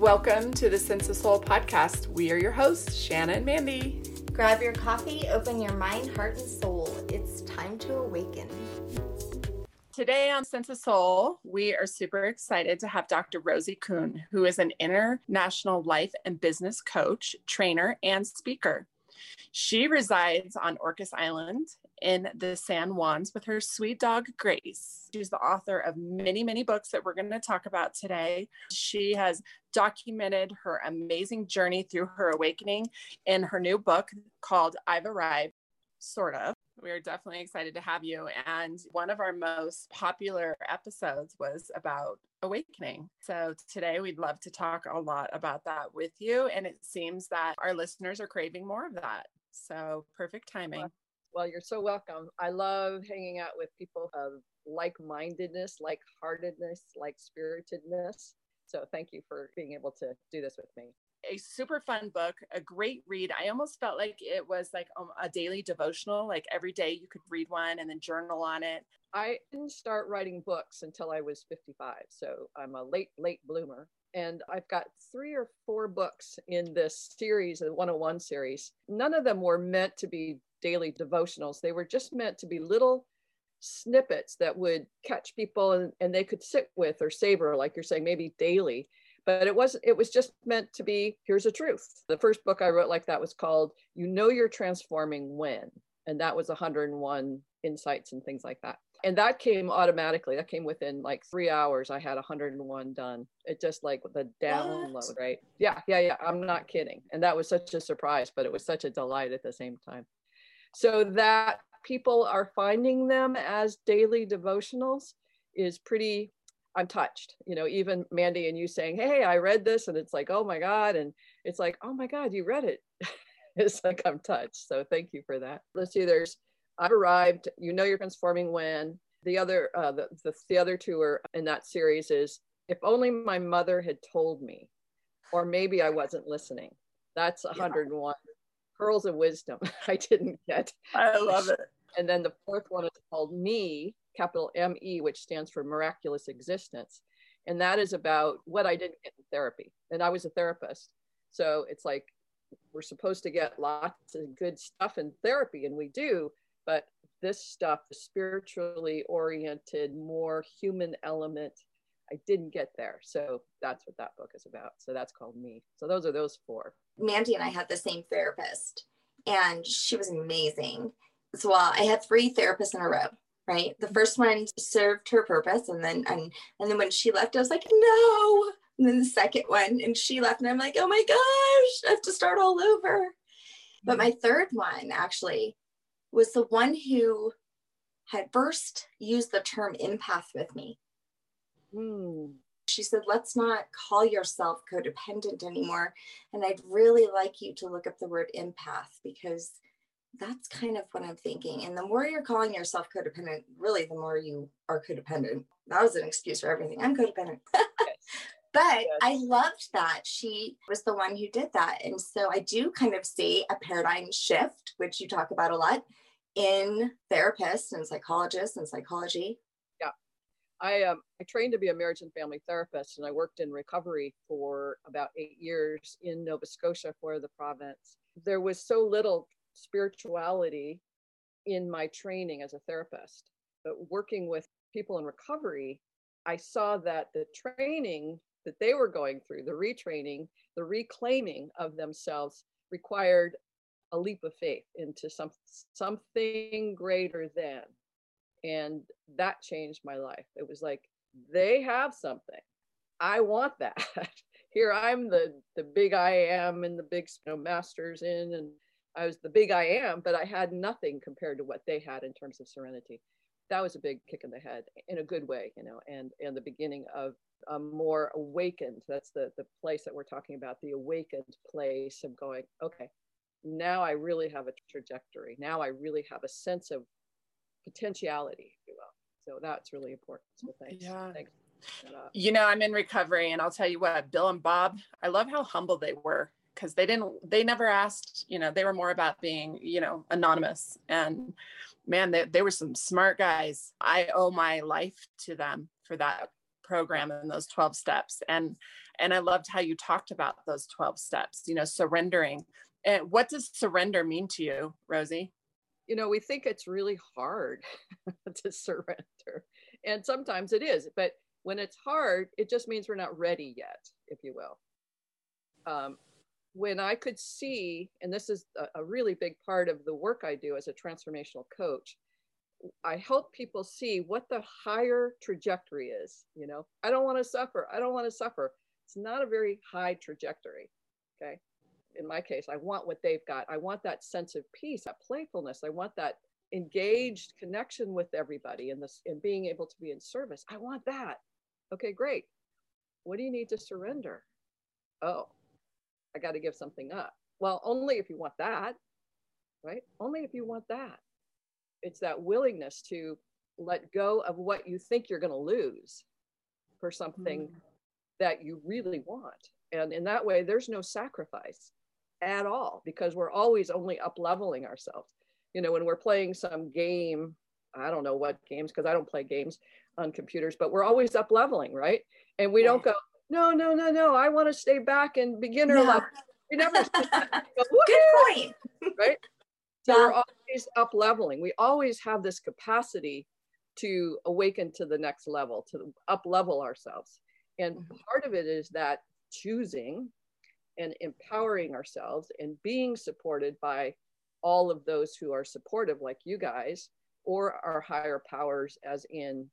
Welcome to the Sense of Soul podcast. We are your hosts, Shanna and Mandy. Grab your coffee, open your mind, heart, and soul. It's time to awaken. Today on Sense of Soul, we are super excited to have Dr. Rosie Kuhn, who is an international life and business coach, trainer, and speaker. She resides on Orcas Island in the San Juans with her sweet dog, Grace. She's the author of many, many books that we're going to talk about today. She has documented her amazing journey through her awakening in her new book called I've Arrived, sort of. We are definitely excited to have you. And one of our most popular episodes was about awakening. So today we'd love to talk a lot about that with you. And it seems that our listeners are craving more of that. So perfect timing. Well, you're so welcome. I love hanging out with people of like mindedness, like heartedness, like spiritedness. So thank you for being able to do this with me. A super fun book, a great read. I almost felt like it was like um, a daily devotional, like every day you could read one and then journal on it. I didn't start writing books until I was 55. So I'm a late, late bloomer. And I've got three or four books in this series, the 101 series. None of them were meant to be daily devotionals. They were just meant to be little snippets that would catch people and, and they could sit with or savor, like you're saying, maybe daily. But it wasn't, it was just meant to be here's a truth. The first book I wrote like that was called You Know You're Transforming When. And that was 101 insights and things like that. And that came automatically. That came within like three hours. I had 101 done. It just like the download, what? right? Yeah, yeah, yeah. I'm not kidding. And that was such a surprise, but it was such a delight at the same time so that people are finding them as daily devotionals is pretty i'm touched you know even mandy and you saying hey i read this and it's like oh my god and it's like oh my god you read it. It's like i'm touched so thank you for that. Let's see there's i've arrived you know you're transforming when. The other uh, the, the, the other two are in that series is if only my mother had told me or maybe i wasn't listening. That's 101 pearls of wisdom I didn't get. I love it. And then the fourth one is called Me, capital M E, which stands for miraculous existence. And that is about what I didn't get in therapy. And I was a therapist. So it's like we're supposed to get lots of good stuff in therapy, and we do, but this stuff, the spiritually oriented, more human element, I didn't get there. So that's what that book is about. So that's called Me. So those are those four. Mandy and I had the same therapist, and she was amazing. So well, I had three therapists in a row. Right, the first one served her purpose, and then and and then when she left, I was like, no. And then the second one, and she left, and I'm like, oh my gosh, I have to start all over. But my third one actually was the one who had first used the term empath with me. Mm she said, let's not call yourself codependent anymore. And I'd really like you to look up the word empath because that's kind of what I'm thinking. And the more you're calling yourself codependent, really, the more you are codependent. That was an excuse for everything. I'm codependent. but I loved that she was the one who did that. And so I do kind of see a paradigm shift, which you talk about a lot in therapists and psychologists and psychology I um, I trained to be a marriage and family therapist, and I worked in recovery for about eight years in Nova Scotia for the province. There was so little spirituality in my training as a therapist, but working with people in recovery, I saw that the training that they were going through, the retraining, the reclaiming of themselves, required a leap of faith into some something greater than and that changed my life. It was like mm. they have something. I want that. Here i'm the the big i am and the big you know, masters in and i was the big i am but i had nothing compared to what they had in terms of serenity. That was a big kick in the head in a good way you know and and the beginning of a more awakened that's the the place that we're talking about the awakened place of going okay now i really have a trajectory. Now i really have a sense of potentiality, if you will. So that's really important. So thanks. Yeah. Thanks. You know, I'm in recovery, and I'll tell you what, Bill and Bob, I love how humble they were because they didn't, they never asked, you know, they were more about being, you know, anonymous. And man, they, they were some smart guys. I owe my life to them for that program and those 12 steps and and i loved how you talked about those 12 steps you know surrendering and what does surrender mean to you rosie you know we think it's really hard to surrender and sometimes it is but when it's hard it just means we're not ready yet if you will um, when i could see and this is a, a really big part of the work i do as a transformational coach I help people see what the higher trajectory is. You know, I don't want to suffer. I don't want to suffer. It's not a very high trajectory. Okay. In my case, I want what they've got. I want that sense of peace, that playfulness. I want that engaged connection with everybody and this and being able to be in service. I want that. Okay, great. What do you need to surrender? Oh, I got to give something up. Well, only if you want that, right? Only if you want that it's that willingness to let go of what you think you're going to lose for something mm. that you really want and in that way there's no sacrifice at all because we're always only up leveling ourselves you know when we're playing some game i don't know what games because i don't play games on computers but we're always up leveling right and we don't go no no no no i want to stay back and beginner yeah. level we never go, good point right so yeah. we're always up leveling. We always have this capacity to awaken to the next level, to up level ourselves. And mm-hmm. part of it is that choosing and empowering ourselves and being supported by all of those who are supportive, like you guys, or our higher powers, as in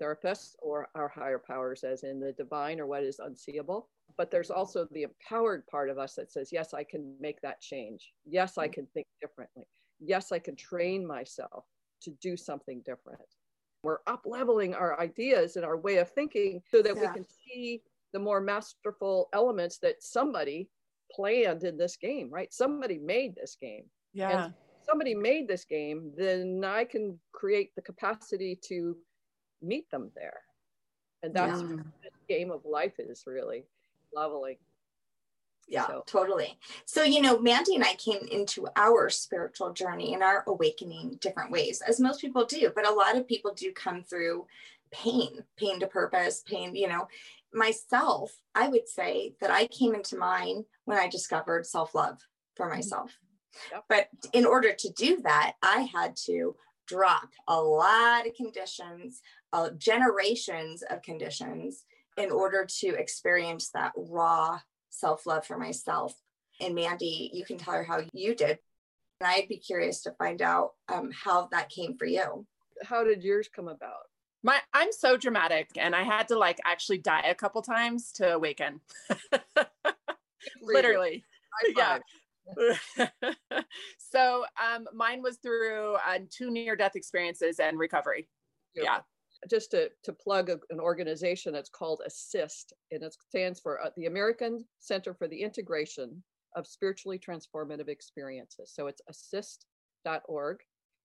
therapists, or our higher powers, as in the divine or what is unseeable. But there's also the empowered part of us that says, yes, I can make that change. Yes, I can think differently. Yes, I can train myself to do something different. We're up leveling our ideas and our way of thinking so that yeah. we can see the more masterful elements that somebody planned in this game, right? Somebody made this game. Yeah. And somebody made this game, then I can create the capacity to meet them there. And that's yeah. what this game of life is really leveling yeah so. totally so you know mandy and i came into our spiritual journey and our awakening different ways as most people do but a lot of people do come through pain pain to purpose pain you know myself i would say that i came into mine when i discovered self-love for mm-hmm. myself yep. but in order to do that i had to drop a lot of conditions uh, generations of conditions in order to experience that raw self love for myself. And Mandy, you can tell her how you did. And I'd be curious to find out um, how that came for you. How did yours come about? My, I'm so dramatic, and I had to like actually die a couple times to awaken. Literally, yeah. so um, mine was through uh, two near-death experiences and recovery. Yeah just to, to plug a, an organization that's called ACISTE, and it stands for uh, the American Center for the Integration of Spiritually Transformative Experiences. So it's aciste.org.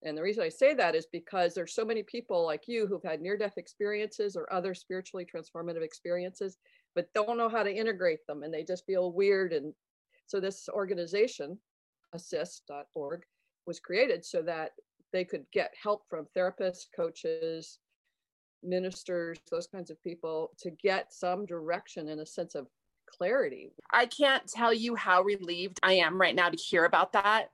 And the reason I say that is because there's so many people like you who've had near death experiences or other spiritually transformative experiences, but don't know how to integrate them and they just feel weird. And so this organization, aciste.org, was created so that they could get help from therapists, coaches, ministers, those kinds of people to get some direction and a sense of clarity. I can't tell you how relieved I am right now to hear about that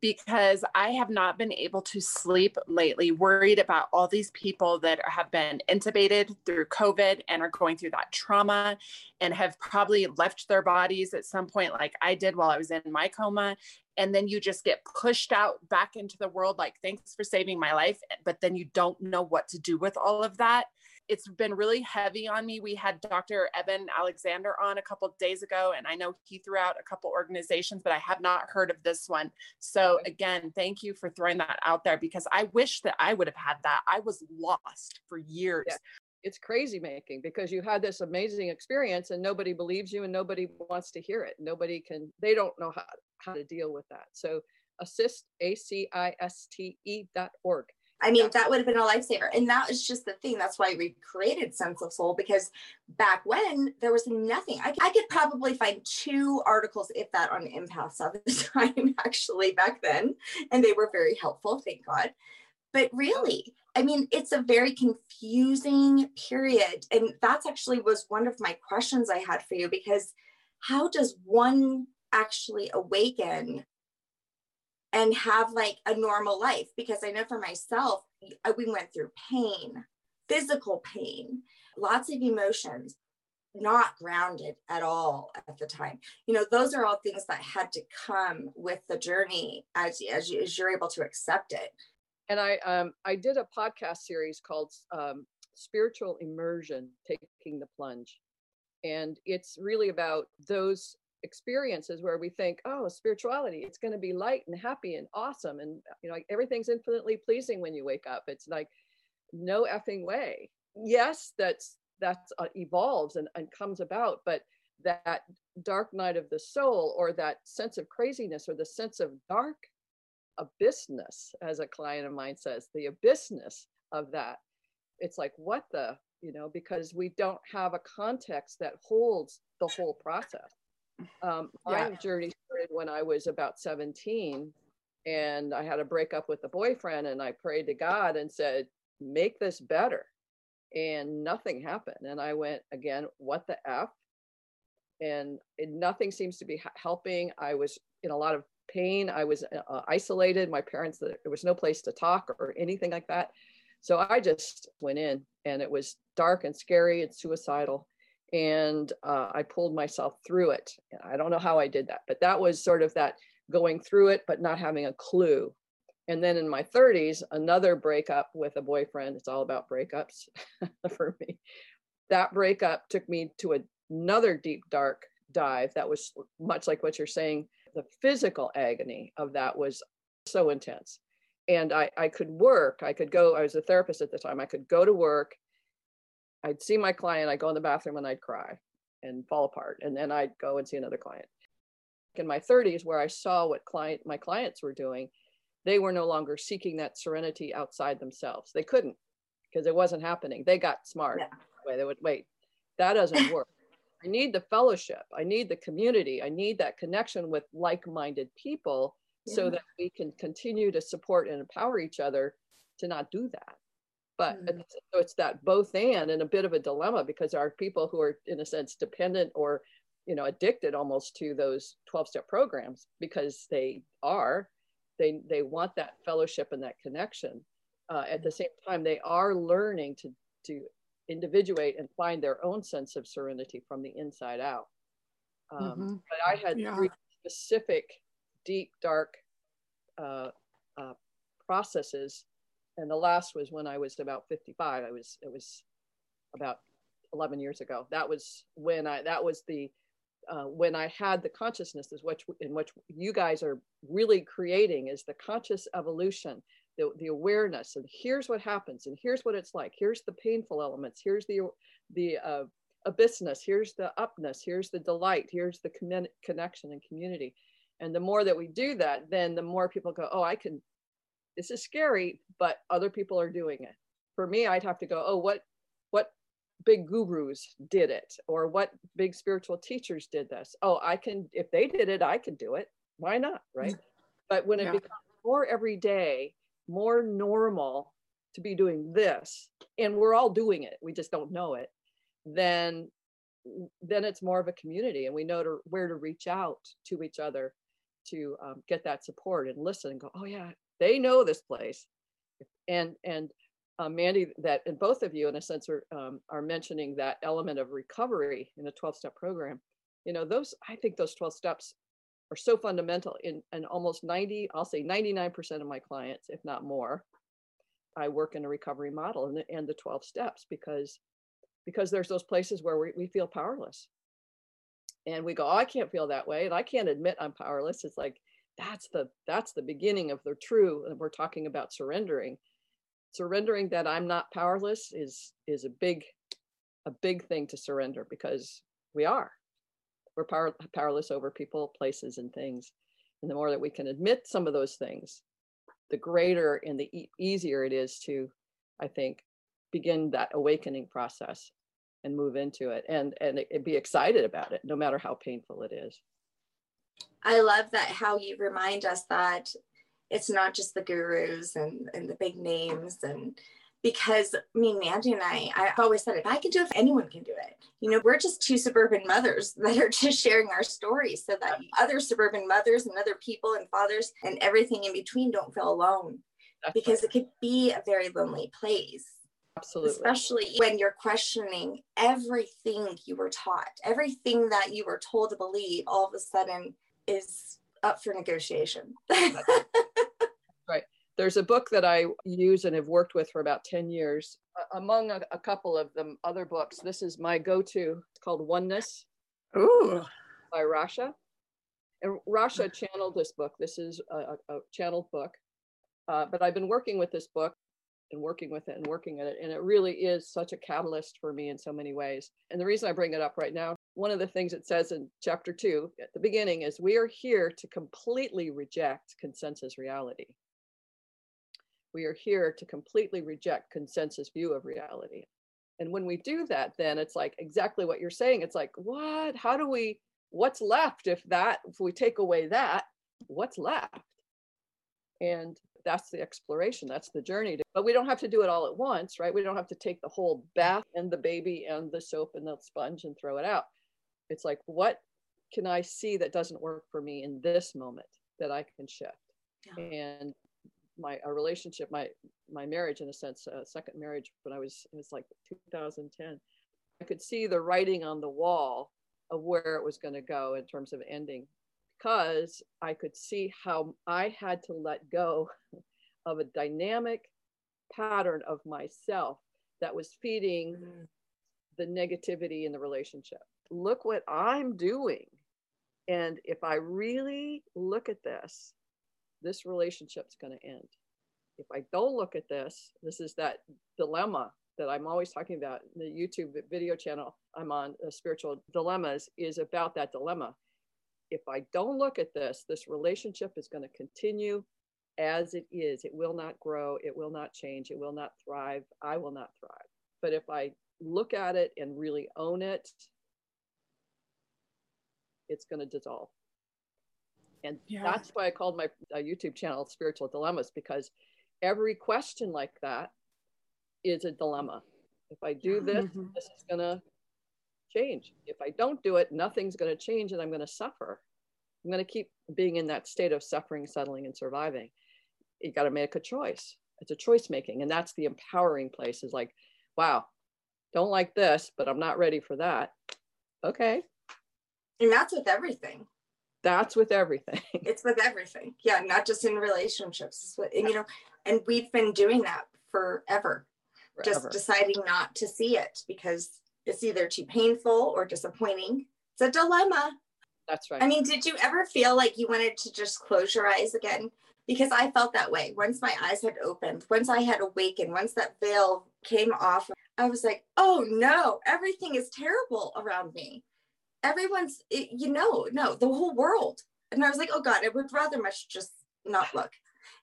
because I have not been able to sleep lately, worried about all these people that have been intubated through COVID and are going through that trauma and have probably left their bodies at some point, like I did while I was in my coma and then you just get pushed out back into the world like thanks for saving my life but then you don't know what to do with all of that it's been really heavy on me. We had dr eben alexander on a couple days ago and i know he threw out a couple organizations but i have not heard of this one. So again thank you for throwing that out there because i wish that i would have had that. I was lost for years. Yeah. It's crazy making because you had this amazing experience and nobody believes you and nobody wants to hear it. Nobody can they don't know how, how to deal with that. So ACISTE, A-C-I-S-T-E dot org. I mean, that would have been a lifesaver. And that was just the thing. That's why we created Sense of Soul because back when there was nothing, I, I could probably find two articles, if that, on empaths at the time, actually, back then. And they were very helpful, thank God. but really i mean it's a very confusing period and that's actually was one of my questions i had for you because how does one actually awaken and have like a normal life because i know for myself we went through pain physical pain lots of emotions not grounded at all at the time. You know those are all things that had to come with the journey as as, you, as you're able to accept it. And i um i did a podcast series called um, spiritual immersion taking the plunge. And it's really about those experiences where we think oh spirituality it's going to be light and happy and awesome and you know like everything's infinitely pleasing when you wake up. It's like no effing way. Yes that's that uh, evolves and, and comes about but that dark night of the soul or that sense of craziness or the sense of dark abyssness as a client of mine says the abyssness of that it's like what the you know because we don't have a context that holds the whole process um, my yeah. journey started when i was about 17 and i had a breakup with a boyfriend and i prayed to god and said make this better and nothing happened. And I went again, what the F? And it, nothing seems to be helping. I was in a lot of pain. I was uh, uh isolated. My parents, there was no place to talk or anything like that. So I just went in and it was dark and scary and suicidal. And uh, I pulled myself through it. I don't know how I did that, but that was sort of that going through it, but not having a clue. And then in my 30s another breakup with a boyfriend it's all about breakups for me. That breakup took me to another deep dark dive that was much like what you're saying. The physical agony of that was so intense. And I, I could work. I could go i was a therapist at the time. I could go to work i'd see my client i'd go in the bathroom and i'd cry and fall apart and then i'd go and see another client in my 30s where i saw what client my clients were doing they were no longer seeking that serenity outside themselves. They couldn't because it wasn't happening. They got smart. Yeah. They would wait. That doesn't work. I need the fellowship. I need the community. I need that connection with like-minded people yeah. so that we can continue to support and empower each other to not do that. But mm. it's, so it's that both and and a bit of a dilemma because our people who are in a sense dependent or you know addicted almost to those 12 step programs because they are they they want that fellowship and that connection uh, at the same time they are learning to to individuate and find their own sense of serenity from the inside out um, mm-hmm. but i had yeah. three specific deep dark uh, uh, processes and the last was when i was about 55 i was it was about 11 years ago that was when i that was the uh, when I had the consciousness is what in which you guys are really creating is the conscious evolution, the, the awareness, and here's what happens, and here's what it's like. Here's the painful elements. Here's the the uh, abyssness. Here's the upness. Here's the delight. Here's the con- connection and community. And the more that we do that, then the more people go, oh, I can. This is scary, but other people are doing it. For me, I'd have to go, oh, what what big gurus did it or what big spiritual teachers did this oh i can if they did it i can do it why not right but when it yeah. becomes more every day more normal to be doing this and we're all doing it we just don't know it then then it's more of a community and we know to, where to reach out to each other to um, get that support and listen and go oh yeah they know this place and and uh, Mandy, that and both of you, in a sense, are um, are mentioning that element of recovery in a 12 step program. You know, those I think those 12 steps are so fundamental in and almost 90, I'll say 99% of my clients, if not more, I work in a recovery model and the, and the 12 steps because because there's those places where we, we feel powerless. And we go, oh, I can't feel that way. And I can't admit I'm powerless. It's like that's the that's the beginning of the true. And we're talking about surrendering. Surrendering that i'm not powerless is is a big a big thing to surrender because we are. We're power, powerless over people places and things. And the more that we can admit some of those things the greater and the e- easier it is to i think begin that awakening process and move into it and and it, be excited about it no matter how painful it is i love that how you remind us that it's not just the gurus and, and the big names and because I mean, Mandy and I, I've always said, if I can do it, anyone can do it. You know, we're just two suburban mothers that are just sharing our stories so that other suburban mothers and other people and fathers and everything in between don't feel alone That's because right. it could be a very lonely place. Absolutely. Especially when you're questioning everything you were taught, everything that you were told to believe all of a sudden is up for negotiation. right there's a book that I use and have worked with for about 10 years. Uh, among a, a, couple of them other books, this is my go-to. It's called Oneness. Ooh. By Rasha. And Rasha channeled this book. This is a, a channeled book. Uh, but I've been working with this book and working with it and working at it. And it really is such a catalyst for me in so many ways. And the reason I bring it up right now, one of the things it says in chapter two at the beginning is we are here to completely reject consensus reality. We are here to completely reject consensus view of reality. And when we do that, then it's like exactly what you're saying. It's like, what? How do we, what's left if that, if we take away that, what's left? And that's the exploration, that's the journey. But we don't have to do it all at once, right? We don't have to take the whole bath and the baby and the soap and the sponge and throw it out. It's like, what can I see that doesn't work for me in this moment that I can shift? Yeah. And my a relationship, my my marriage in a sense, a second marriage when I was it was like 2010. I could see the writing on the wall of where it was going to go in terms of ending because I could see how I had to let go of a dynamic pattern of myself that was feeding mm. the negativity in the relationship. Look what I'm doing. And if I really look at this, this relationship's going to end. If I don't look at this, this is that dilemma that I'm always talking about. The YouTube video channel I'm on, uh, Spiritual Dilemmas, is about that dilemma. If I don't look at this, this relationship is going to continue as it is. It will not grow. It will not change. It will not thrive. I will not thrive. But if I look at it and really own it, it's going to dissolve. And yeah. that's why I called my uh, YouTube channel Spiritual Dilemmas because every question like that is a dilemma. If I do this, mm-hmm. this is going to change. If I don't do it, nothing's going to change and I'm going to suffer. I'm going to keep being in that state of suffering, settling, and surviving. You got to make a choice. It's a choice making. And that's the empowering place is like, wow, don't like this, but I'm not ready for that. Okay. And that's with everything. That's with everything. It's with everything. Yeah not just in relationships. With, and, you know and we've been doing that forever, forever. just deciding not to see it because it's either too painful or disappointing. It's a dilemma. That's right. I mean did you ever feel like you wanted to just close your eyes again? Because i felt that way. Once my eyes had opened once i had awakened once that veil came off i was like oh no everything is terrible around me everyone's you know no the whole world. And i was like oh god i would rather much just not look.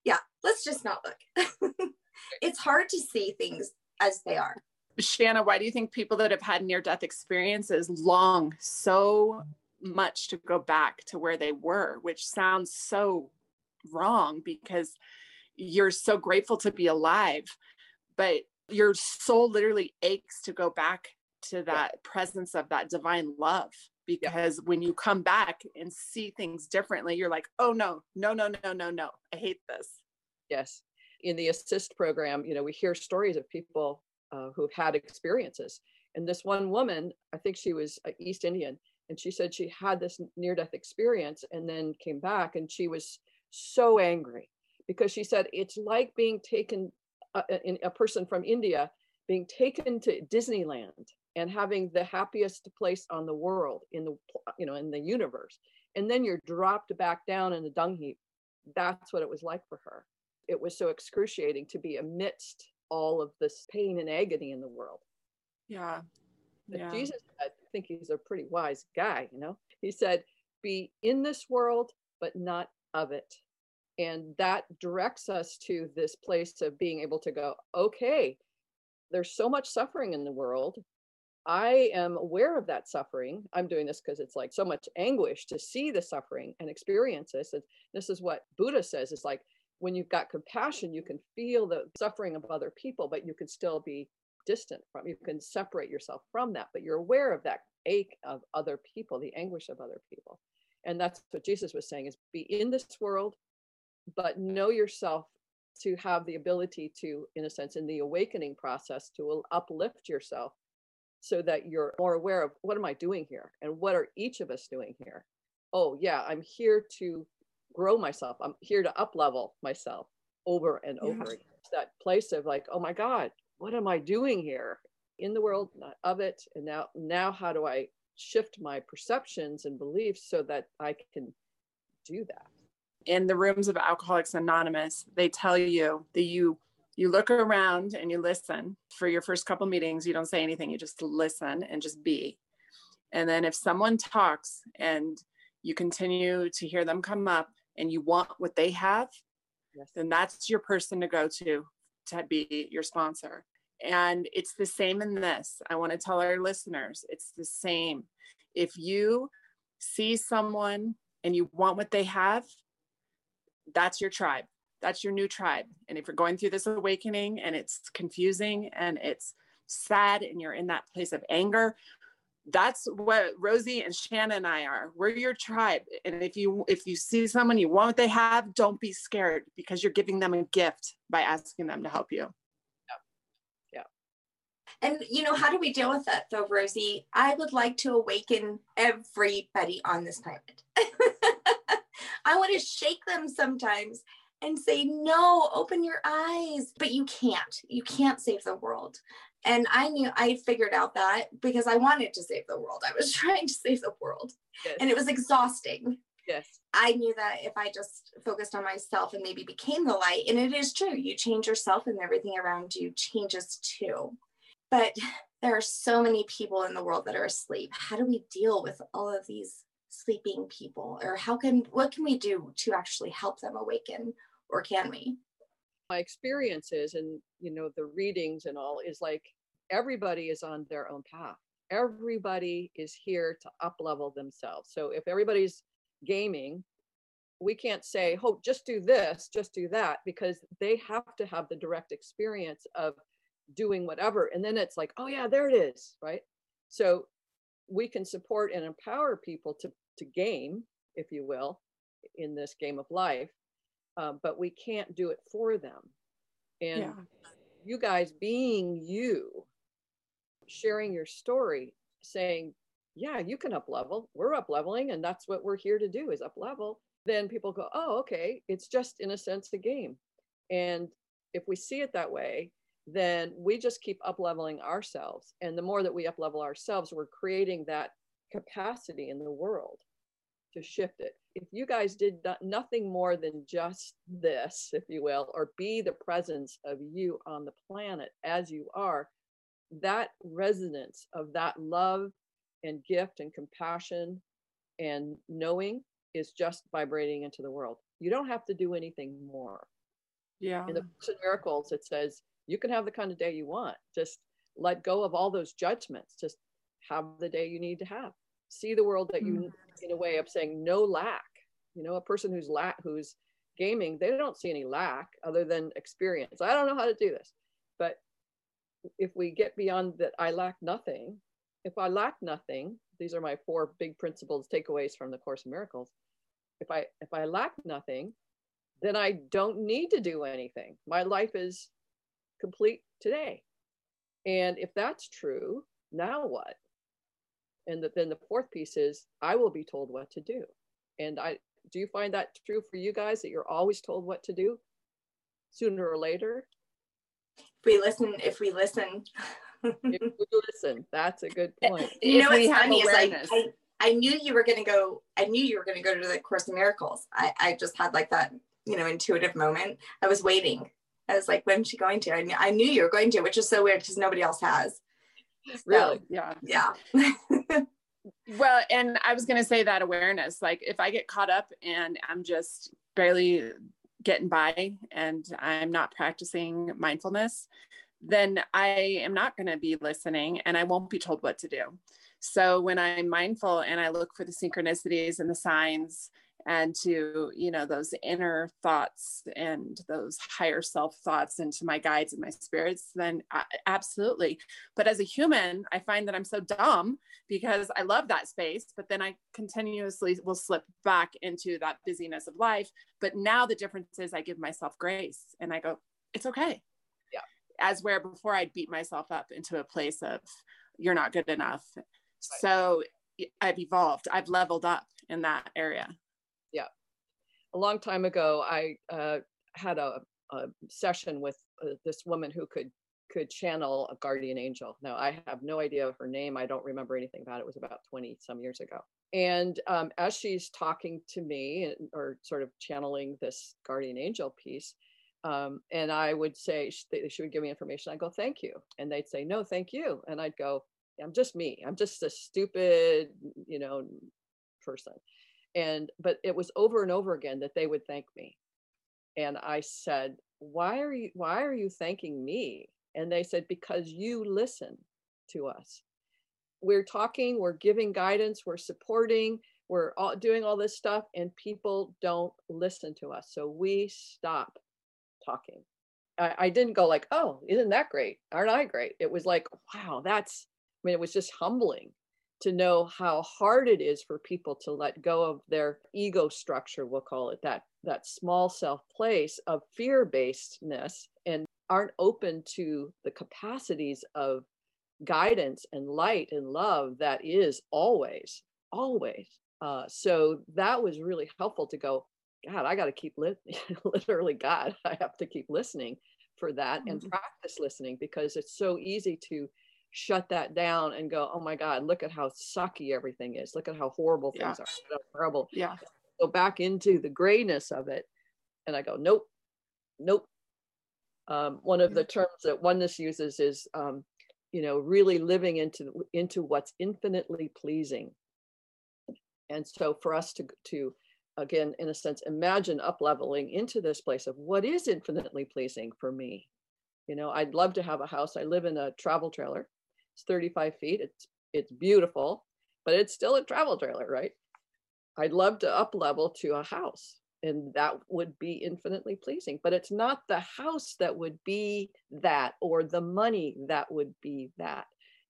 Yeah let's just not look. It's hard to see things as they are. Shanna why do you think people that have had near death experiences long so much to go back to where they were which sounds so wrong because you're so grateful to be alive but your soul literally aches to go back to that presence of that divine love because yeah. when you come back and see things differently you're like oh no no no no no no i hate this yes in the ACISTE program you know we hear stories of people uh, who've had experiences and this one woman i think she was east indian and she said she had this near death experience and then came back and she was so angry because she said it's like being taken uh, in, a person from india being taken to disneyland and having the happiest place on the world in the you know in the universe and then you're dropped back down in the dung heap that's what it was like for her. It was so excruciating to be amidst all of this pain and agony in the world. Yeah, yeah. jesus i think he's a pretty wise guy you know? He said be in this world but not of it. And that directs us to this place of being able to go okay there's so much suffering in the world I am aware of that suffering. I'm doing this because it's like so much anguish to see the suffering and experience this. And this is what Buddha says it's like, when you've got compassion, you can feel the suffering of other people, but you can still be distant from you can separate yourself from that but you're aware of that ache of other people the anguish of other people and that's what jesus was saying is be in this world but know yourself to have the ability to in a sense in the awakening process to uplift yourself so that you're more aware of what am i doing here? And what are each of us doing here? Oh yeah i'm here to grow myself. I'm here to up level myself over and over yeah. again that place of like oh my god what am i doing here in the world of it? And now now how do i shift my perceptions and beliefs so that i can do that? In the rooms of alcoholics anonymous they tell you that you you look around and you listen for your first couple meetings you don't say anything you just listen and just be and then if someone talks and you continue to hear them come up and you want what they have, yes. then that's your person to go to to be your sponsor. And it's the same in this. I want to tell our listeners it's the same. If you see someone and you want what they have, that's your tribe. That's your new tribe. And if you're going through this awakening and it's confusing and it's sad and you're in that place of anger, that's what Rosie and Shanna and I are. We're your tribe. And if you if you see someone you want what they have, don't be scared because you're giving them a gift by asking them to help you. Yeah. Yeah. And you know, how do we deal with that though, Rosie? I would like to awaken everybody on this planet. I want to shake them sometimes and say, no, open your eyes. But you can't. You can't save the world. And I knew I figured out that because I wanted to save the world. I was trying to save the world. Yes. And it was exhausting. Yes. I knew that if I just focused on myself and maybe became the light, and it is true, you change yourself and everything around you changes too. But there are so many people in the world that are asleep. How do we deal with all of these sleeping people? Or how can, what can we do to actually help them awaken? Or can we? my experiences and you know the readings and all is like everybody is on their own path. Everybody is here to up level themselves. So if everybody's gaming we can't say oh just do this just do that because they have to have the direct experience of doing whatever. And then it's like oh yeah there it is right? So we can support and empower people to to game if you will in this game of life uh, but we can't do it for them. And yeah. you guys being you, sharing your story, saying, yeah, you can up level. We're up leveling, and that's what we're here to do is up level. Then people go, oh, okay, it's just in a sense a game. And if we see it that way, then we just keep up leveling ourselves. And the more that we up level ourselves, we're creating that capacity in the world to shift it if you guys did nothing more than just this, if you will, or be the presence of you on the planet as you are, that resonance of that love and gift and compassion and knowing is just vibrating into the world. You don't have to do anything more. Yeah. In the Miracles, it says you can have the kind of day you want. Just let go of all those judgments. Just have the day you need to have. See the world that you mm in a way of saying no lack. You know, a person who's lack who's gaming, they don't see any lack other than experience. I don't know how to do this. But if we get beyond that I lack nothing, if I lack nothing, these are my four big principles takeaways from the Course in Miracles. If I if I lack nothing, then I don't need to do anything. My life is complete today. And if that's true, now what? And the, then the fourth piece is i will be told what to do. And i do you find that true for you guys that you're always told what to do sooner or later? If we listen if we listen. If we listen that's a good eh, point. you know what's funny is like I, I knew you were going to go i knew you were going to go to the course in miracles. I, I just had like that you know intuitive moment. I was waiting. I was like when's she going to? I, knew, I knew you were going to which is so weird because nobody else has. Really? So, yeah. yeah well and i was going to say that awareness like if i get caught up and i'm just barely getting by and i'm not practicing mindfulness then i am not going to be listening and i won't be told what to do. So when i'm mindful and i look for the synchronicities and the signs and to you know those inner thoughts and those higher self thoughts and to my guides and my spirits then I, absolutely. But as a human i find that i'm so dumb because i love that space but then i continuously will slip back into that busyness of life. But now the difference is i give myself grace and i go it's okay. Yeah. As where before i'd beat myself up into a place of you're not good enough. Right. so i've evolved. I've leveled up in that area yeah. A long time ago i uh, had a, a, session with uh, this woman who could could channel a guardian angel. Now i have no idea of her name. I don't remember anything about it. It was about 20 some years ago. And um, as she's talking to me or sort of channeling this guardian angel piece um, and i would say she, she would give me information i go thank you. And they'd say no thank you. And i'd go i'm just me. I'm just a stupid you know person and but it was over and over again that they would thank me. And i said why are you why are you thanking me? And they said because you listen to us. We're talking we're giving guidance we're supporting we're all doing all this stuff and people don't listen to us. So we stop talking. I, I didn't go like oh isn't that great? Aren't i great? It was like wow that's i mean it was just humbling to know how hard it is for people to let go of their ego structure we'll call it that that small self place of fear basedness and aren't open to the capacities of guidance and light and love that is always always uh, so that was really helpful to go god i got to keep li- literally god i have to keep listening for that mm-hmm. and practice listening because it's so easy to shut that down and go, oh my God, look at how sucky everything is. Look at how horrible things yeah. are. Horrible. Yeah. Go back into the grayness of it. And I go, nope, nope. Um, one of the terms that oneness uses is, um, you know, really living into into what's infinitely pleasing. And so for us to to again, in a sense, imagine up leveling into this place of what is infinitely pleasing for me. You know, I'd love to have a house. I live in a travel trailer it's 35 feet. It's it's beautiful, but it's still a travel trailer, right? I'd love to up level to a house and that would be infinitely pleasing but it's not the house that would be that or the money that would be that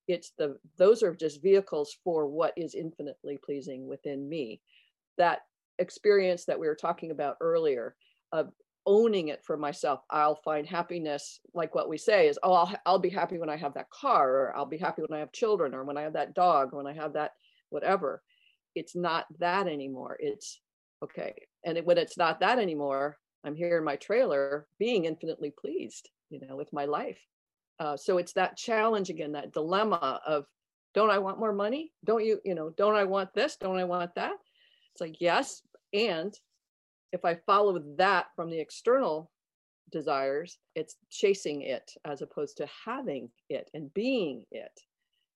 it's the those are just vehicles for what is infinitely pleasing within me that experience that we were talking about earlier of owning it for myself i'll find happiness like what we say is oh I'll, I'll be happy when i have that car or i'll be happy when i have children or when i have that dog when i have that whatever. It's not that anymore. It's okay and it, when it's not that anymore i'm here in my trailer being infinitely pleased you know with my life. Uh, so it's that challenge again that dilemma of don't i want more money? Don't you you know don't i want this? Don't i want that? It's like yes and if I follow that from the external desires, it's chasing it as opposed to having it and being it.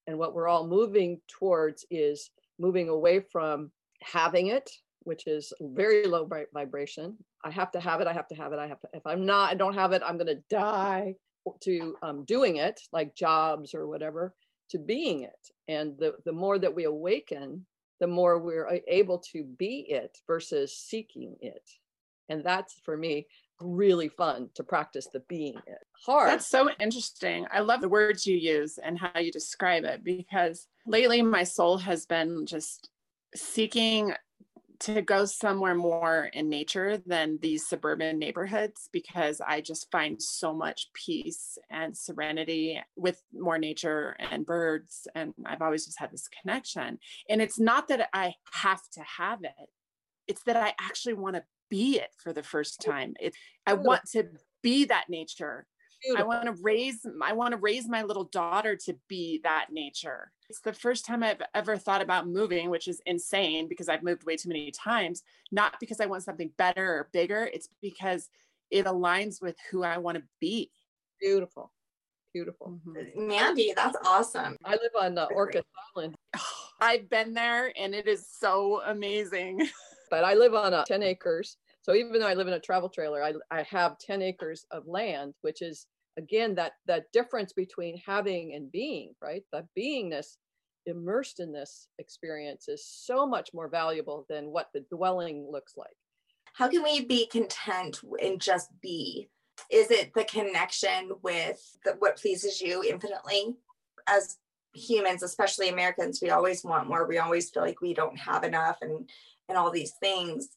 And what we're all moving towards is moving away from having it, which is very low vibration. I have to have it. I have to have it. I have to. If I'm not, I don't have it. I'm going to die. To um, doing it, like jobs or whatever, to being it. And the the more that we awaken the more we're able to be it versus seeking it. And that's for me really fun to practice the being it. Hard. That's so interesting. I love the words you use and how you describe it because lately my soul has been just seeking to go somewhere more in nature than these suburban neighborhoods because I just find so much peace and serenity with more nature and birds. And I've always just had this connection. And it's not that I have to have it, it's that I actually want to be it for the first time. It, I want to be that nature Beautiful. I want to raise I want to raise my little daughter to be that nature. It's the first time I've ever thought about moving, which is insane because I've moved way too many times, not because I want something better or bigger, it's because it aligns with who I want to be. Beautiful. Beautiful. Mm-hmm. Mandy, that's awesome. I live on uh, Orcas Island. I've been there and it is so amazing. but I live on uh, 10 acres so even though I live in a travel trailer, I, I have 10 acres of land, which is again that that difference between having and being, right? That beingness immersed in this experience is so much more valuable than what the dwelling looks like. How can we be content and just be? Is it the connection with the, what pleases you infinitely? As humans, especially Americans, we always want more. We always feel like we don't have enough and and all these things.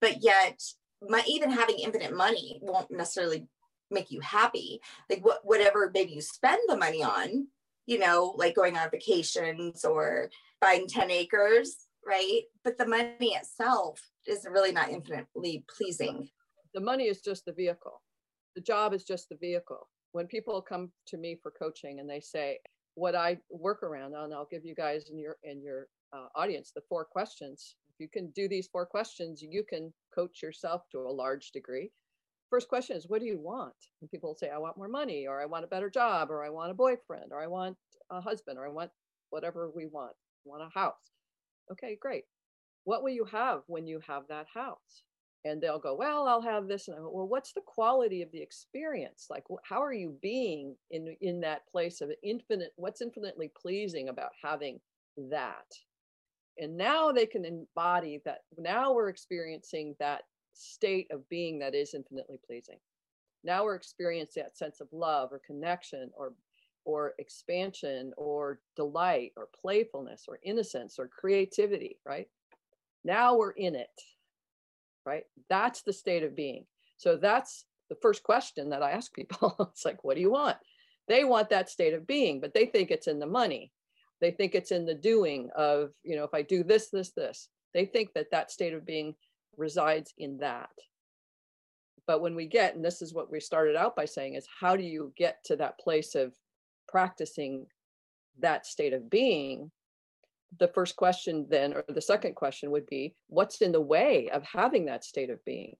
But yet, my, even having infinite money won't necessarily make you happy. Like what whatever maybe you spend the money on, you know, like going on vacations or buying 10 acres, right? But the money itself is really not infinitely pleasing. The money is just the vehicle. The job is just the vehicle. When people come to me for coaching and they say, what I work around, and I'll give you guys in your in your uh, audience the four questions. If you can do these four questions, you can coach yourself to a large degree. First question is, what do you want? And people say, I want more money, or I want a better job, or I want a boyfriend, or I want a husband, or I want whatever we want. I want a house. Okay, great. What will you have when you have that house? And they'll go, well, I'll have this. And I go, well, what's the quality of the experience? Like, how are you being in in that place of infinite? What's infinitely pleasing about having that? And now they can embody that. Now we're experiencing that state of being that is infinitely pleasing. Now we're experiencing that sense of love or connection or or expansion or delight or playfulness or innocence or creativity, right? Now we're in it, right? That's the state of being. So that's the first question that I ask people. it's like, what do you want? They want that state of being, but they think it's in the money. They think it's in the doing of, you know, if I do this, this, this. They think that that state of being resides in that. But when we get, and this is what we started out by saying, is how do you get to that place of practicing that state of being? The first question, then, or the second question would be, what's in the way of having that state of being?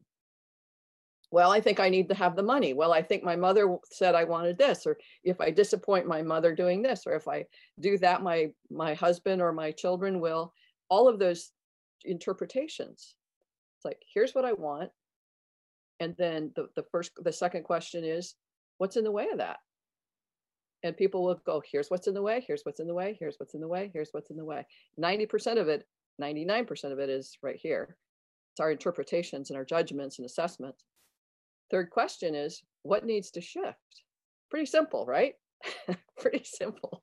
Well, I think I need to have the money. Well, I think my mother said I wanted this, or if I disappoint my mother doing this, or if I do that, my my husband or my children will. All of those interpretations it's like, here's what I want. And then the, the first, the second question is, what's in the way of that? And people will go, here's what's in the way, here's what's in the way, here's what's in the way, here's what's in the way. 90% of it, 99% of it is right here. It's our interpretations and our judgments and assessments. Third question is, what needs to shift? Pretty simple, right? Pretty simple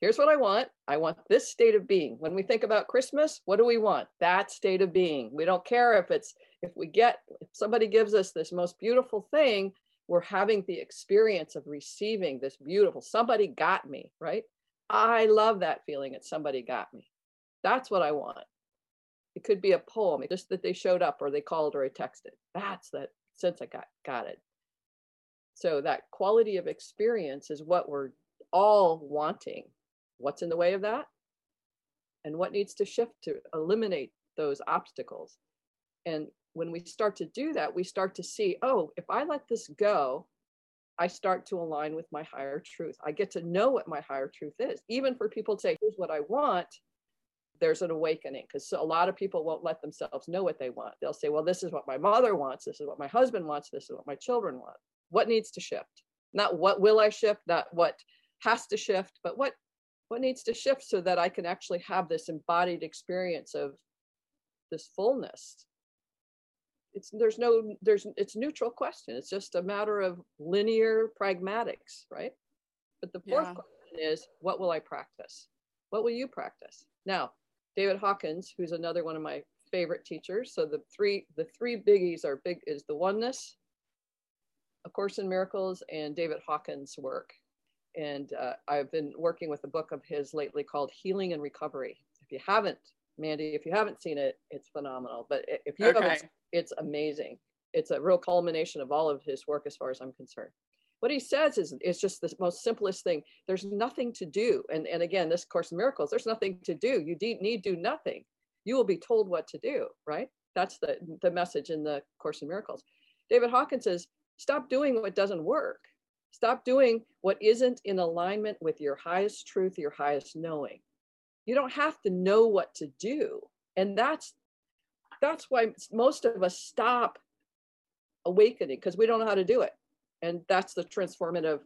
here's what I want. I want this state of being. When we think about Christmas, what do we want? That state of being. We don't care if it's, if we get, if somebody gives us this most beautiful thing, we're having the experience of receiving this beautiful, somebody got me, right? I love that feeling that somebody got me. That's what I want. It could be a poem, just that they showed up or they called or I texted. That's that sense I got, got it. So that quality of experience is what we're all wanting. What's in the way of that? And what needs to shift to eliminate those obstacles? And when we start to do that we start to see oh if i let this go i start to align with my higher truth. I get to know what my higher truth is. Even for people to say here's what i want there's an awakening because a lot of people won't let themselves know what they want they'll say well this is what my mother wants this is what my husband wants this is what my children want what needs to shift not what will i shift not what has to shift but what what needs to shift so that I can actually have this embodied experience of this fullness? It's there's no there's it's neutral question. It's just a matter of linear pragmatics, right? But the fourth yeah. question is what will I practice? What will you practice? Now, David Hawkins, who's another one of my favorite teachers. So the three the three biggies are big is the oneness, A Course in Miracles, and David Hawkins' work and uh, I've been working with a book of his lately called Healing and Recovery. If you haven't, Mandy, if you haven't seen it, it's phenomenal. But if you okay. haven't, it's amazing. It's a real culmination of all of his work, as far as I'm concerned. What he says is, is just the most simplest thing. There's nothing to do. And, and again, this Course in Miracles, there's nothing to do. You need, need do nothing. You will be told what to do, right? That's the, the message in the Course in Miracles. David Hawkins says, stop doing what doesn't work Stop doing what isn't in alignment with your highest truth, your highest knowing. You don't have to know what to do. And that's that's why most of us stop awakening because we don't know how to do it. And that's the transformative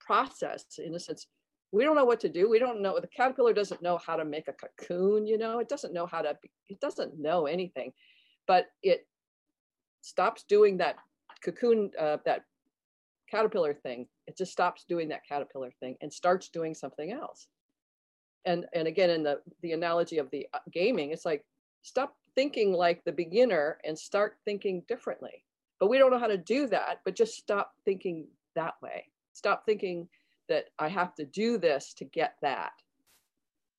process in a sense. we don't know what to do. We don't know. The caterpillar doesn't know how to make a cocoon, you know, it doesn't know how to, it doesn't know anything, but it stops doing that cocoon, uh, that caterpillar thing. It just stops doing that caterpillar thing and starts doing something else. And, and again, in the, the analogy of the uh, gaming, it's like, stop thinking like the beginner and start thinking differently. But we don't know how to do that, but just stop thinking that way. Stop thinking that I have to do this to get that.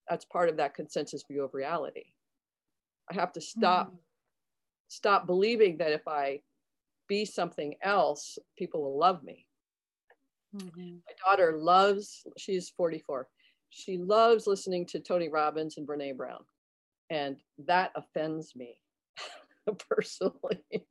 That's part of that consensus view of reality. I have to stop mm-hmm. stop believing that if I be something else, people will love me. Mm-hmm. My daughter loves, she's 44. She loves listening to Tony Robbins and Brene Brown. And that offends me personally.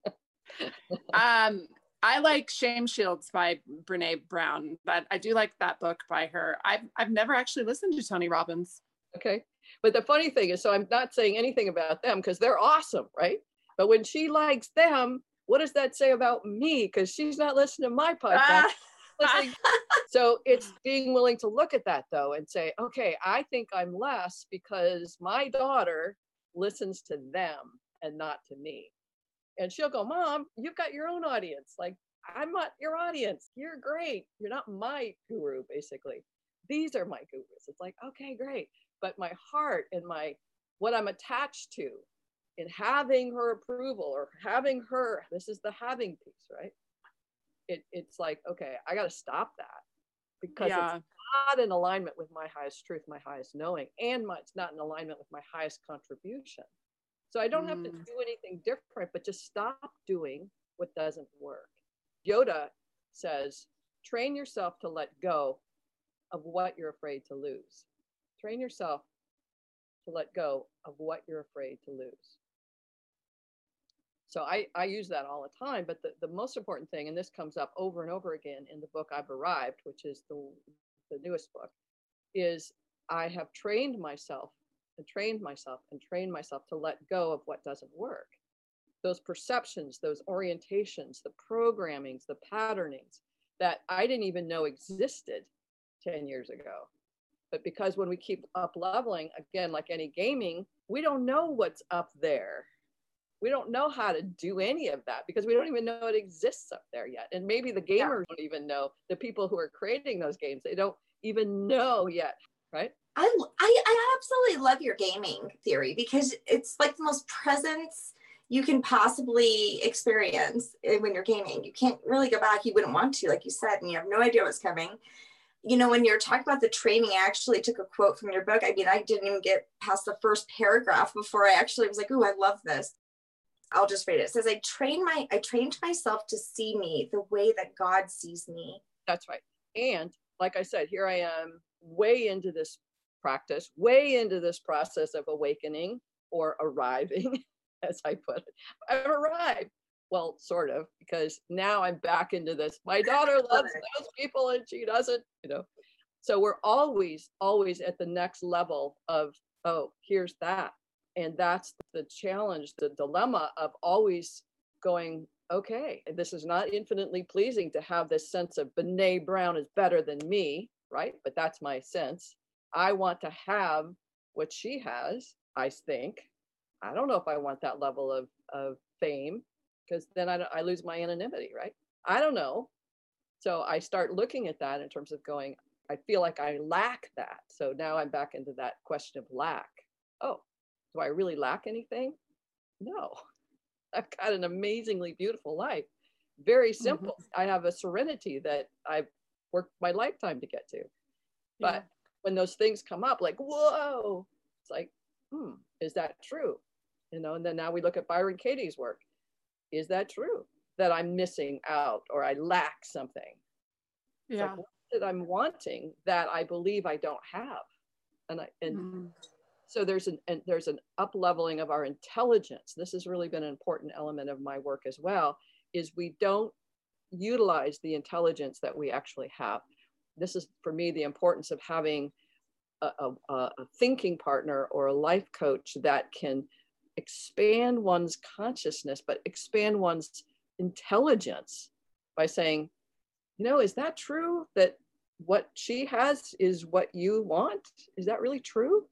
Um, I like Shame Shields by Brene Brown. But I do like that book by her. I've I've never actually listened to Tony Robbins. Okay. But the funny thing is, so I'm not saying anything about them because they're awesome, right? But when she likes them, what does that say about me? Because she's not listening to my podcast. so it's being willing to look at that though and say, okay, I think I'm less because my daughter listens to them and not to me and she'll go, Mom, you've got your own audience. Like, I'm not your audience. You're great. You're not my guru, basically. These are my gurus. It's like, okay, great. But my heart and my what I'm attached to in having her approval or having her, this is the having piece, right? It, it's like, okay, I got to stop that because yeah. it's not in alignment with my highest truth, my highest knowing, and my, it's not in alignment with my highest contribution. So I don't have to mm. do anything different, but just stop doing what doesn't work. Yoda says, train yourself to let go of what you're afraid to lose. Train yourself to let go of what you're afraid to lose. So I, I use that all the time, but the, the most important thing, and this comes up over and over again in the book I've Arrived, which is the, the newest book, is I have trained myself and trained myself and trained myself to let go of what doesn't work. Those perceptions, those orientations, the programmings, the patternings that I didn't even know existed 10 years ago. But because when we keep up leveling, again, like any gaming, we don't know what's up there. We don't know how to do any of that because we don't even know it exists up there yet. And maybe the gamers yeah. don't even know, the people who are creating those games, they don't even know yet, right? I, I, absolutely love your gaming theory because it's like the most presence you can possibly experience eh, when you're gaming. You can't really go back. You wouldn't want to, like you said, and you have no idea what's coming. You know, when you're talking about the training, I actually took a quote from your book. I mean, I didn't even get past the first paragraph before I actually was like, "Ooh, I love this." I'll just read it. It says, "I trained my I trained myself to see me the way that God sees me." That's right. And like I said, here I am way into this practice way into this process of awakening or arriving, as I put it. I've arrived. Well, sort of, because now I'm back into this. My daughter loves those people and she doesn't, you know. So we're always, always at the next level of, oh, here's that. And that's the challenge, the dilemma of always going, okay, this is not infinitely pleasing to have this sense of Brene Brown is better than me, right? But that's my sense. I want to have what she has, I think. I don't know if I want that level of, of fame because then I, I lose my anonymity, right? I don't know. So I start looking at that in terms of going, I feel like I lack that. So now I'm back into that question of lack. Oh, do I really lack anything? No. I've got an amazingly beautiful life. Very mm-hmm. simple. Mm-hmm. I have a serenity that I've worked my lifetime to get to. But when those things come up, like, whoa, it's like, hmm, is that true? You know, and then now we look at Byron Katie's work. Is that true that I'm missing out or I lack something? Yeah. Like, that I'm wanting that I believe I don't have. And I, and mm. so there's an, and there's an up leveling of our intelligence. This has really been an important element of my work as well, is we don't utilize the intelligence that we actually have this is for me the importance of having a, a, a, thinking partner or a life coach that can expand one's consciousness, but expand one's intelligence by saying, you know, is that true that what she has is what you want? Is that really true?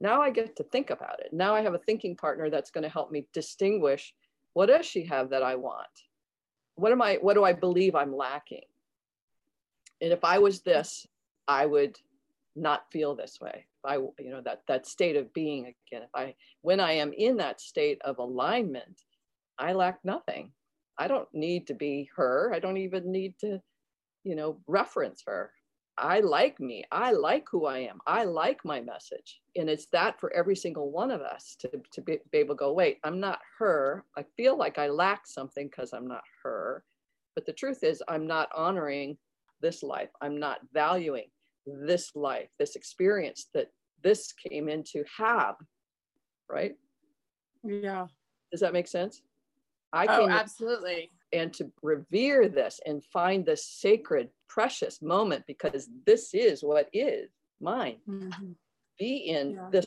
Now I get to think about it. Now I have a thinking partner that's going to help me distinguish what does she have that I want? What am I what do I believe I'm lacking? And if I was this, I would not feel this way. If I you know that that state of being again, if I when I am in that state of alignment, I lack nothing. I don't need to be her. I don't even need to you know, reference her. I like me. I like who I am. I like my message. And it's that for every single one of us to, to be, be able to go, wait, I'm not her. I feel like I lack something because I'm not her. But the truth is, I'm not honoring this life. I'm not valuing this life, this experience that this came in to have. Right? Yeah. Does that make sense? I oh, absolutely and to revere this and find this sacred, precious moment because this is what is mine. Mm-hmm. Be in yeah. this.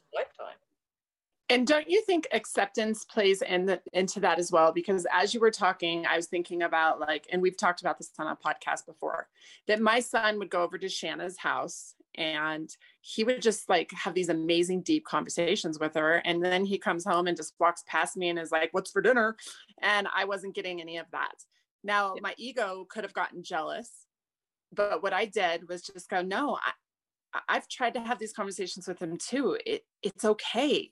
And don't you think acceptance plays in the, into that as well? Because as you were talking, I was thinking about like, and we've talked about this on a podcast before, that my son would go over to Shanna's house and he would just like have these amazing deep conversations with her. And then he comes home and just walks past me and is like what's for dinner? And i wasn't getting any of that. Now my ego could have gotten jealous but what i did was just go no I, i've tried to have these conversations with him too. It, it's okay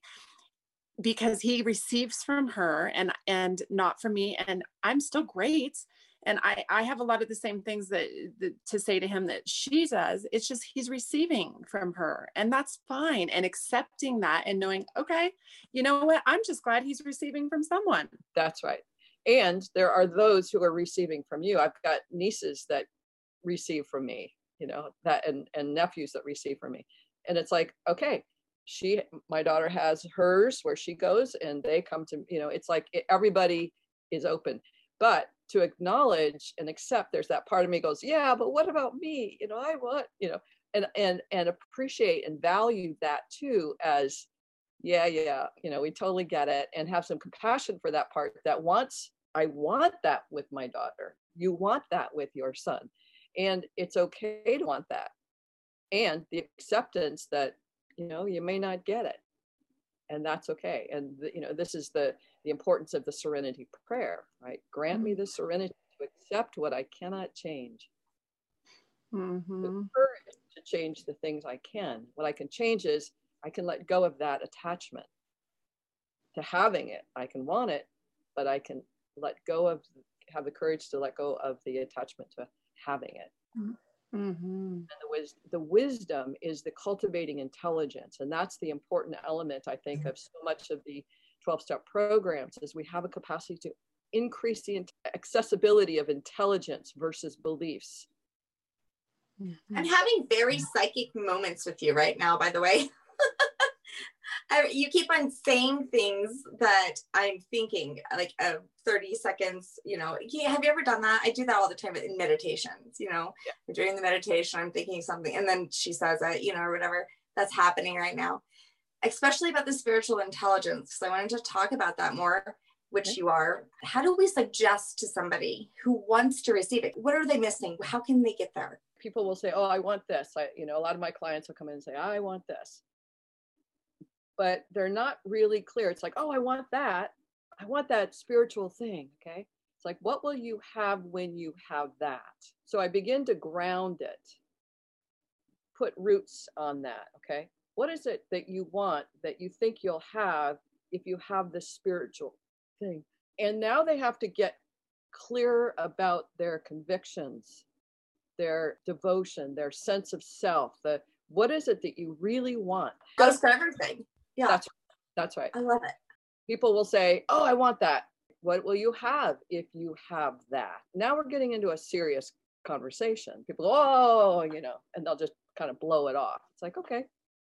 because he receives from her and and not from me and i'm still great. And I, I have a lot of the same things that, that, to say to him that she does. It's just he's receiving from her and that's fine and accepting that and knowing okay you know what? I'm just glad he's receiving from someone. That's right. And there are those who are receiving from you. I've got nieces that receive from me you know that and, and nephews that receive from me. And it's like okay she my daughter has hers where she goes and they come to you know it's like everybody is open. But to acknowledge and accept there's that part of me goes yeah but what about me? You know i want you know and and and appreciate and value that too as yeah yeah you know we totally get it and have some compassion for that part that wants i want that with my daughter. You want that with your son. And it's okay to want that. And the acceptance that you know you may not get it and that's okay and the, you know this is the the importance of the serenity prayer, right? Grant me mm-hmm. the serenity to accept what I cannot change. Mm-hmm. The courage to change the things I can. What I can change is I can let go of that attachment to having it. I can want it, but I can let go of, have the courage to let go of the attachment to having it. Mm-hmm. And the, wis- the wisdom is the cultivating intelligence. And that's the important element, I think, mm-hmm. of so much of the 12 step programs is we have a capacity to increase the accessibility of intelligence versus beliefs. Mm-hmm. I'm having very psychic moments with you right now, by the way. I, you keep on saying things that I'm thinking, like uh, 30 seconds, you know. Yeah, have you ever done that? I do that all the time in meditations, you know. Yeah. During the meditation, I'm thinking something, and then she says it, you know, or whatever that's happening right now especially about the spiritual intelligence. So I wanted to talk about that more, which okay. you are. How do we suggest to somebody who wants to receive it? What are they missing? How can they get there? People will say, "Oh, I want this." I, you know, a lot of my clients will come in and say, "I want this," but they're not really clear. It's like, "Oh, I want that. I want that spiritual thing." Okay. It's like, what will you have when you have that? So I begin to ground it, put roots on that. Okay what is it that you want that you think you'll have if you have this spiritual thing and now they have to get clear about their convictions their devotion their sense of self the what is it that you really want goes for everything yeah that's that's right i love it people will say oh i want that what will you have if you have that now we're getting into a serious conversation people go, oh you know and they'll just kind of blow it off it's like okay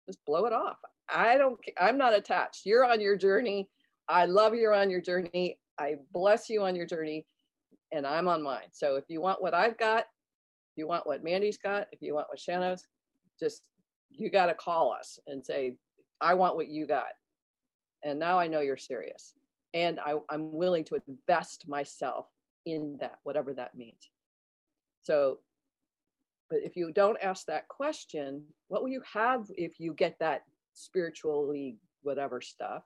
just blow it off. I don't, I'm not attached. You're on your journey. I love you're on your journey. I bless you on your journey and I'm on mine. So if you want what I've got, if you want what Mandy's got, if you want what Shanna's, just you got to call us and say, I want what you got. And now I know you're serious. And I, I'm willing to invest myself in that, whatever that means. So But if you don't ask that question, what will you have if you get that spiritually whatever stuff?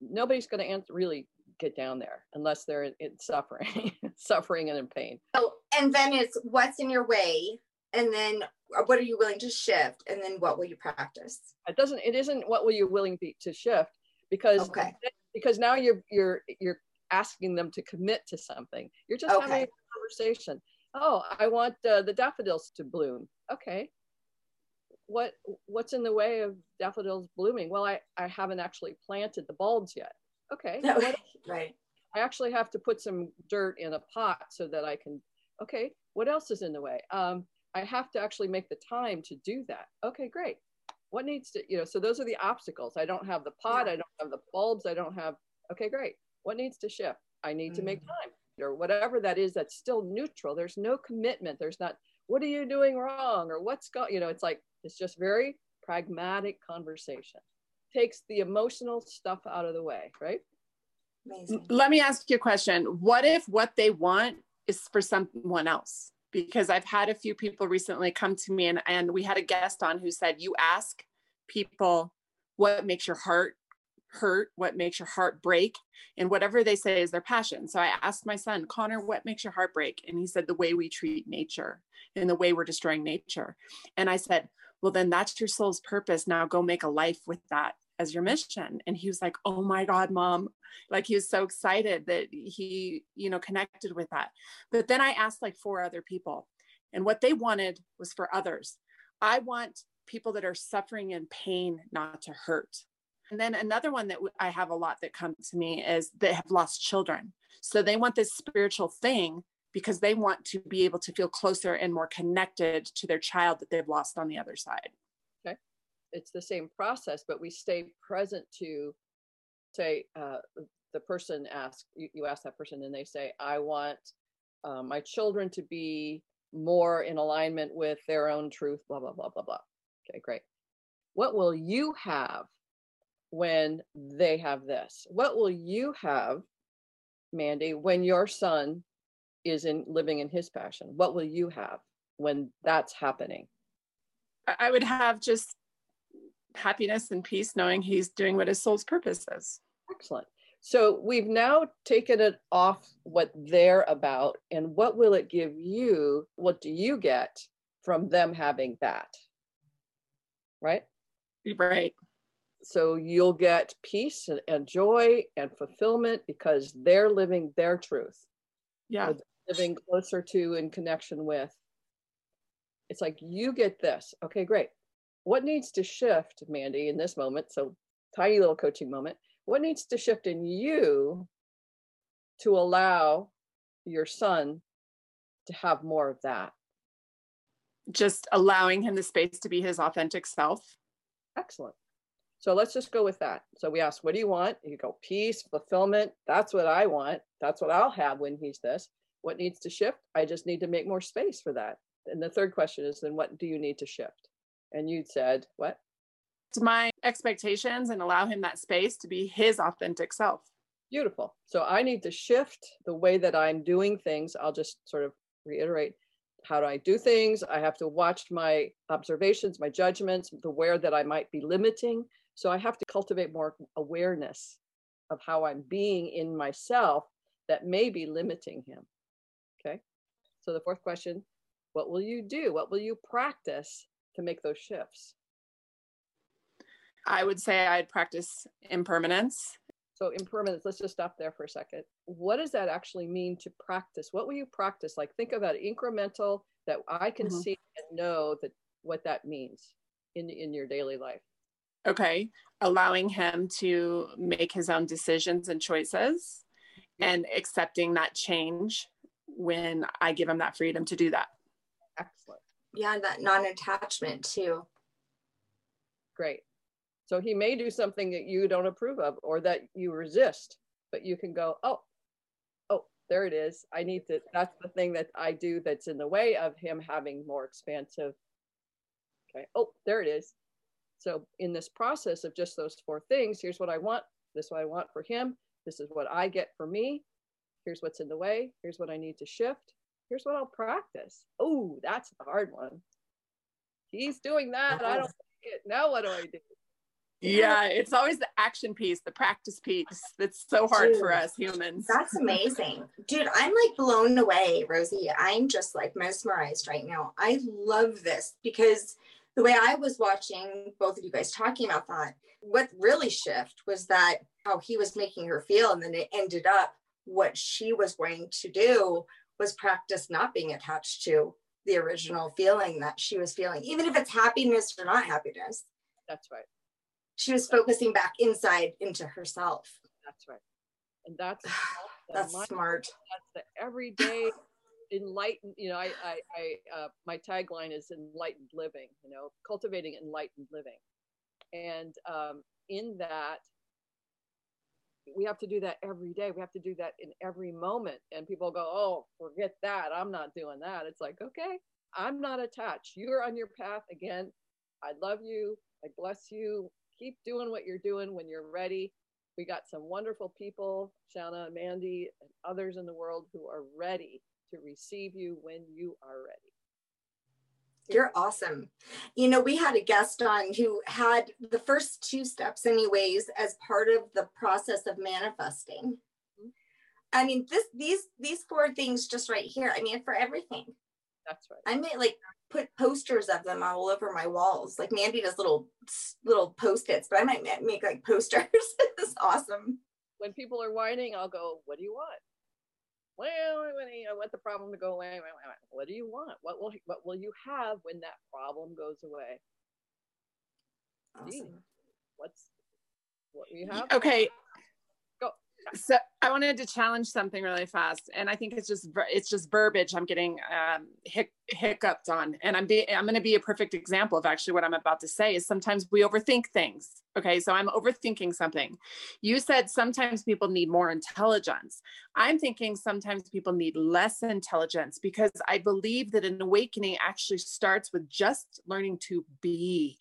Nobody's going to really get down there unless they're in, in suffering, suffering and in pain. Oh, and then it's what's in your way, and then what are you willing to shift, and then what will you practice? It doesn't. It isn't what will you willing be, to shift because Okay. because now you're you're you're asking them to commit to something. You're just having a conversation. Oh, I want uh, the daffodils to bloom. Okay. What what's in the way of daffodils blooming? Well, I I haven't actually planted the bulbs yet. Okay. What right. I actually have to put some dirt in a pot so that I can. Okay, what else is in the way? Um, I have to actually make the time to do that. Okay, great. What needs to, you know, so those are the obstacles. I don't have the pot, I don't have the bulbs, I don't have. Okay, great. What needs to shift? I need to make Mm. time or whatever that is that's still neutral. There's no commitment. There's not, what are you doing wrong or what's going, you know, it's like, it's just very pragmatic conversation. Takes the emotional stuff out of the way, right? Amazing. Let me ask you a question. What if what they want is for someone else? Because I've had a few people recently come to me and, and we had a guest on who said, You ask people what makes your heart hurt, what makes your heart break, and whatever they say is their passion. So I asked my son, Connor, what makes your heart break? And he said, The way we treat nature and the way we're destroying nature. And I said, Well, then that's your soul's purpose. Now go make a life with that as your mission. And he was like, Oh my God, mom, like he was so excited that he you know connected with that. But then i asked like four other people and what they wanted was for others. I want people that are suffering in pain not to hurt. And then another one that i have a lot that come to me is they have lost children. So they want this spiritual thing because they want to be able to feel closer and more connected to their child that they've lost on the other side it's the same process, but we stay present to say uh, the person asks you, you ask that person and they say, I want uh, my children to be more in alignment with their own truth, blah, blah, blah, blah, blah. Okay, great. What will you have when they have this? What will you have, Mandy, when your son is in living in his passion? What will you have when that's happening? I- i would have just happiness and peace knowing he's doing what his soul's purpose is Excellent. So we've now taken it off what they're about, and what will it give you? What do you get from them having that? Right? right So you'll get peace and, and joy and fulfillment because they're living their truth, yeah living closer to in connection with. It's like you get this. Okay, great. What needs to shift, Mandy, in this moment? So, tiny little coaching moment. What needs to shift in you to allow your son to have more of that? just allowing him the space to be his authentic self. Excellent. So let's just go with that. So we ask, what do you want? You go, peace, fulfillment. That's what I want. That's what I'll have when he's this. What needs to shift? I just need to make more space for that. And the third question is, then what do you need to shift? And you said, what? To my expectations and allow him that space to be his authentic self. Beautiful. So I need to shift the way that I'm doing things. I'll just sort of reiterate how do I do things? I have to watch my observations, my judgments, the where that I might be limiting. So I have to cultivate more awareness of how I'm being in myself that may be limiting him. Okay. So the fourth question what will you do? What will you practice to make those shifts? I would say I'd practice impermanence. So impermanence, let's just stop there for a second. What does that actually mean to practice? What will you practice? Like think of that incremental that I can Mhm. see and know that what that means in in your daily life. Okay. Allowing him to make his own decisions and choices and accepting that change when I give him that freedom to do that. Excellent. Yeah, that non-attachment too. Great. So he may do something that you don't approve of or that you resist, but you can go, oh, oh, there it is. I need to, that's the thing that I do that's in the way of him having more expansive. Okay. Oh, there it is. So in this process of just those four things, here's what I want. This is what I want for him. This is what I get for me. Here's what's in the way. Here's what I need to shift. Here's what I'll practice. Oh, that's the hard one. He's doing that. I oh. don't like it. Now what do I do? Yeah, it's always the action piece, the practice piece that's so hard Dude, for us humans. That's amazing. Dude, I'm like blown away, Rosie. I'm just like mesmerized right now. I love this because the way I was watching both of you guys talking about that, what really shift was that how he was making her feel. And then it ended up what she was going to do was practice not being attached to the original feeling that she was feeling, even if it's happiness or not happiness. That's right. She was focusing back inside into herself. That's right. And that's That's my- smart. That's the everyday enlightened. You know, I, I, I uh, my tagline is enlightened living. You know, cultivating enlightened living, and um, in that, we have to do that every day. We have to do that in every moment. And people go, "Oh, forget that. I'm not doing that." It's like, okay, I'm not attached. You're on your path again. I love you. I bless you. Keep doing what you're doing when you're ready. We got some wonderful people, Shanna, Mandy, and others in the world who are ready to receive you when you are ready. You're awesome. You know, we had a guest on who had the first two steps, anyways, as part of the process of manifesting. Mm-hmm. I mean, this these these four things just right here. I mean, for everything. That's right. I may like put posters of them all over my walls. Like Mandy does little little post-its, but I might make like posters. it's awesome. When people are whining, I'll go, "What do you want?" Well, I want the problem to go away. What do you want? What will what will you have when that problem goes away? Awesome. What's what you have? Okay. So I wanted to challenge something really fast, and I think it's just it's just verbiage I'm getting um, hic- hiccuped on, and I'm be- I'm going to be a perfect example of actually what I'm about to say. Is sometimes we overthink things. Okay, so I'm overthinking something. You said sometimes people need more intelligence. I'm thinking sometimes people need less intelligence because I believe that an awakening actually starts with just learning to be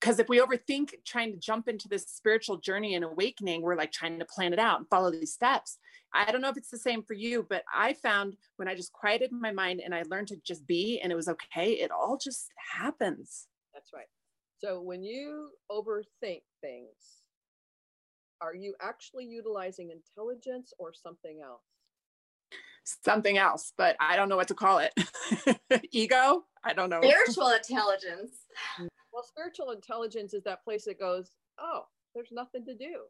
because if we overthink trying to jump into this spiritual journey and awakening, we're like trying to plan it out and follow these steps. I don't know if it's the same for you, but I found when I just quieted my mind and I learned to just be and it was okay, it all just happens. That's right. So when you overthink things, are you actually utilizing intelligence or something else? Something else, but I don't know what to call it. Ego? I don't know. Spiritual intelligence. Well, spiritual intelligence is that place that goes, oh, there's nothing to do.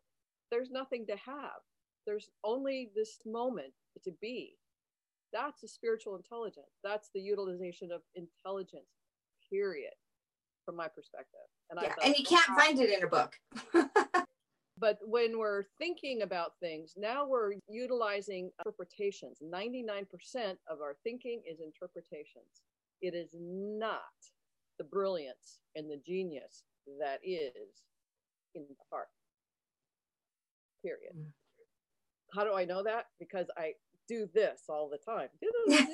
There's nothing to have. There's only this moment to be. That's a spiritual intelligence. That's the utilization of intelligence, period, from my perspective. And Yeah, thought, and you can't find it in a book. But when we're thinking about things, now we're utilizing interpretations. 99% of our thinking is interpretations. It is not the brilliance and the genius that is in the heart. Period. Mm. How do I know that? Because I do this all the time.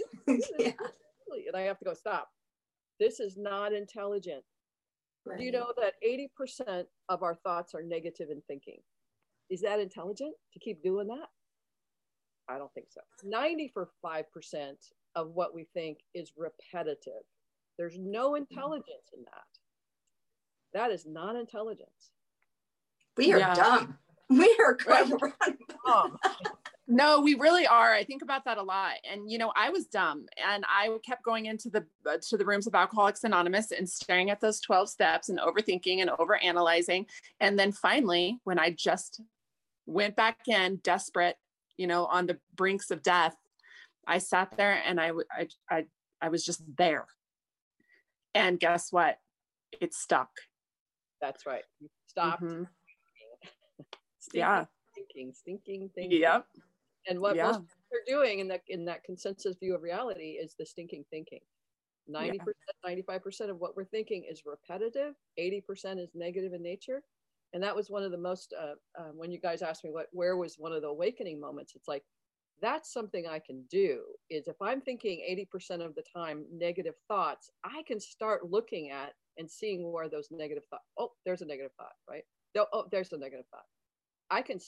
yeah. And I have to go, stop. This is not intelligent. Do you know that 80% of our thoughts are negative in thinking? Is that intelligent to keep doing that? I don't think so. 95% of what we think is repetitive. There's no intelligence in that. That is not intelligence. We are Yeah. dumb. We are quite run. Um, No, we really are. I think about that a lot. And you know, I was dumb and I kept going into the uh, to the rooms of Alcoholics Anonymous and staring at those 12 steps and overthinking and overanalyzing. And then finally, when I just went back in desperate, you know, on the brinks of death, I sat there and I I I, I was just there. And guess what? It stuck. that's right. You stopped Mhm. stinking, Yeah. thinking, stinking, thinking. Yep. And what Yeah. most people are doing in that in that consensus view of reality is the stinking thinking. 90%, 95% of what we're thinking is repetitive, 80% is negative in nature. And that was one of the most, uh, uh, when you guys asked me what, where was one of the awakening moments, it's like, that's something I can do is if I'm thinking 80% of the time negative thoughts, I can start looking at and seeing where those negative thoughts, oh, there's a negative thought, right? Oh, oh, there's a negative thought. I can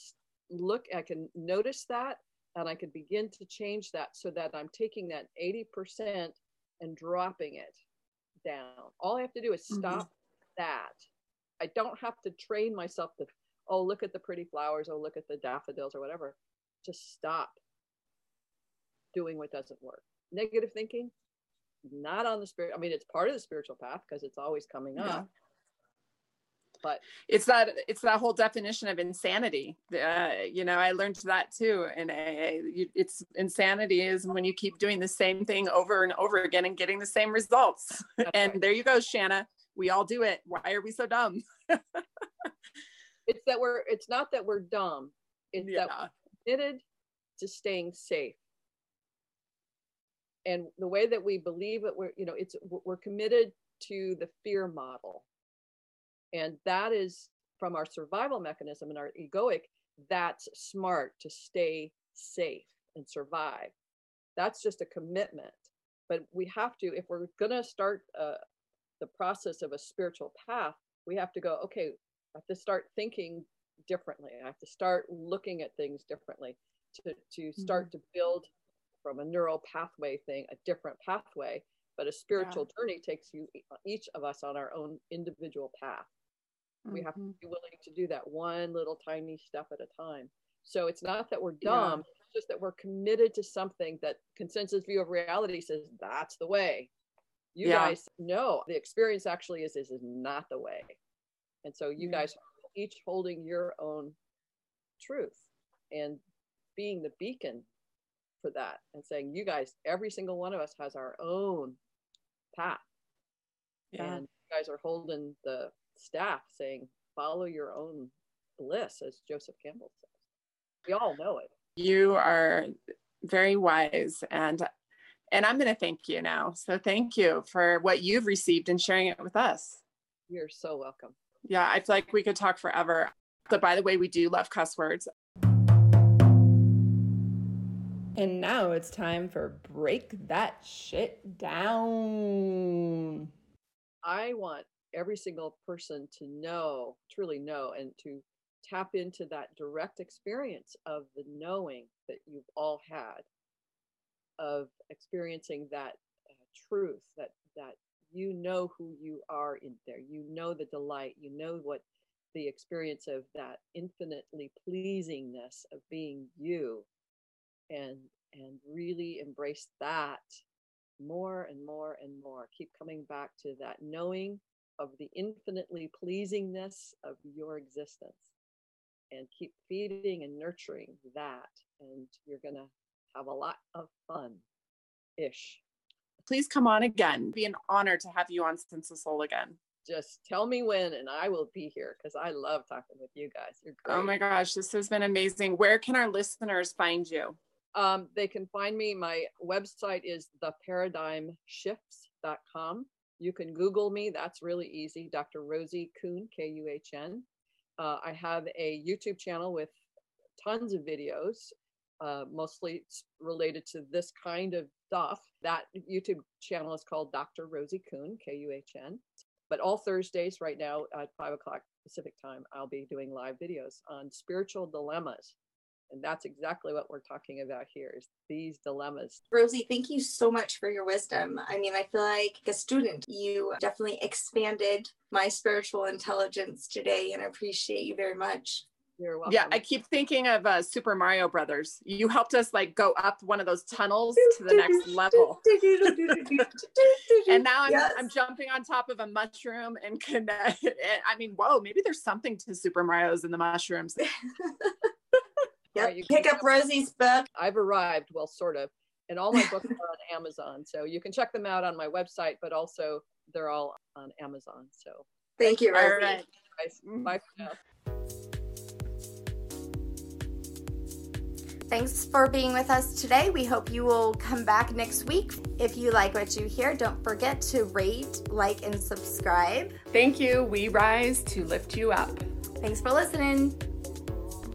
look, I can notice that and I can begin to change that so that I'm taking that 80% and dropping it down. All I have to do is mm-hmm. stop mm-hmm. that. I don't have to train myself to, oh, look at the pretty flowers, oh, look at the daffodils or whatever. Just stop doing what doesn't work. Negative thinking, not on the spirit. I mean, it's part of the spiritual path because it's always coming up. Yeah but it's that it's that whole definition of insanity uh, you know i learned that too and it's insanity is when you keep doing the same thing over and over again and getting the same results That's and right. there you go shanna we all do it why are we so dumb it's that we're it's not that we're dumb it's yeah. that we're committed to staying safe and the way that we believe it we're you know it's we're committed to the fear model and that is from our survival mechanism and our egoic, that's smart to stay safe and survive. That's just a commitment. But we have to, if we're going to start uh, the process of a spiritual path, we have to go, okay, I have to start thinking differently. I have to start looking at things differently to, to start mm-hmm. to build from a neural pathway thing, a different pathway. But a spiritual yeah. journey takes you, each of us on our own individual path. We have to mm-hmm. be willing to do that one little tiny step at a time. So it's not that we're dumb, yeah. it's just that we're committed to something that consensus view of reality says that's the way. You yeah. guys know the experience actually is is, is not the way. And so you guys each holding your own truth and being the beacon for that and saying you guys every single one of us has our own path yeah. and you guys are holding the staff saying, follow your own bliss, as Joseph Campbell says. We all know it. You are very wise and and I'm going to thank you now. So thank you for what you've received and sharing it with us. You're so welcome. Yeah, I feel like we could talk forever. But by the way, we do love cuss words. And now it's time for break that shit down. I want every single person to know, truly know, and to tap into that direct experience of the knowing that you've all had, of experiencing that uh, truth, that that you know who you are in there, you know the delight, you know what the experience of that infinitely pleasingness of being you, and and really embrace that more and more and more. Keep coming back to that knowing of the infinitely pleasingness of your existence and keep feeding and nurturing that and you're going to have a lot of fun ish please come on again. Be an honor to have you on sense of soul again. Just tell me when and i will be here because i love talking with you guys. You're oh great. oh my gosh this has been amazing. Where can our listeners find you um, they can find me my website is theparadigmshifts.com you can Google me. That's really easy. Dr. Rosie Kuhn, K U H N. Uh, I have a YouTube channel with tons of videos, uh, mostly related to this kind of stuff. That YouTube channel is called Dr. Rosie Kuhn, K U H N. But all Thursdays, right now at five o'clock Pacific time, I'll be doing live videos on spiritual dilemmas. And that's exactly what we're talking about here is these dilemmas. Rosie, thank you so much for your wisdom. I mean, I feel like a student, you definitely expanded my spiritual intelligence today and I appreciate you very much. You're welcome. Yeah, I keep thinking of uh, Super Mario Brothers. You helped us like go up one of those tunnels to the next level. and now I'm, yes. I'm jumping on top of a mushroom and connect. I mean, whoa, maybe there's something to Super Mario's in the mushrooms. Yep. Right, Pick up Rosie's book. I've arrived, well, sort of. And all my books are on Amazon. So you can check them out on my website, but also they're all on Amazon. So thank you, Rosie. All right. Mm-hmm. Bye for now. Thanks for being with us today. We hope you will come back next week. If you like what you hear, don't forget to rate, like, and subscribe. Thank you. We rise to lift you up. Thanks for listening.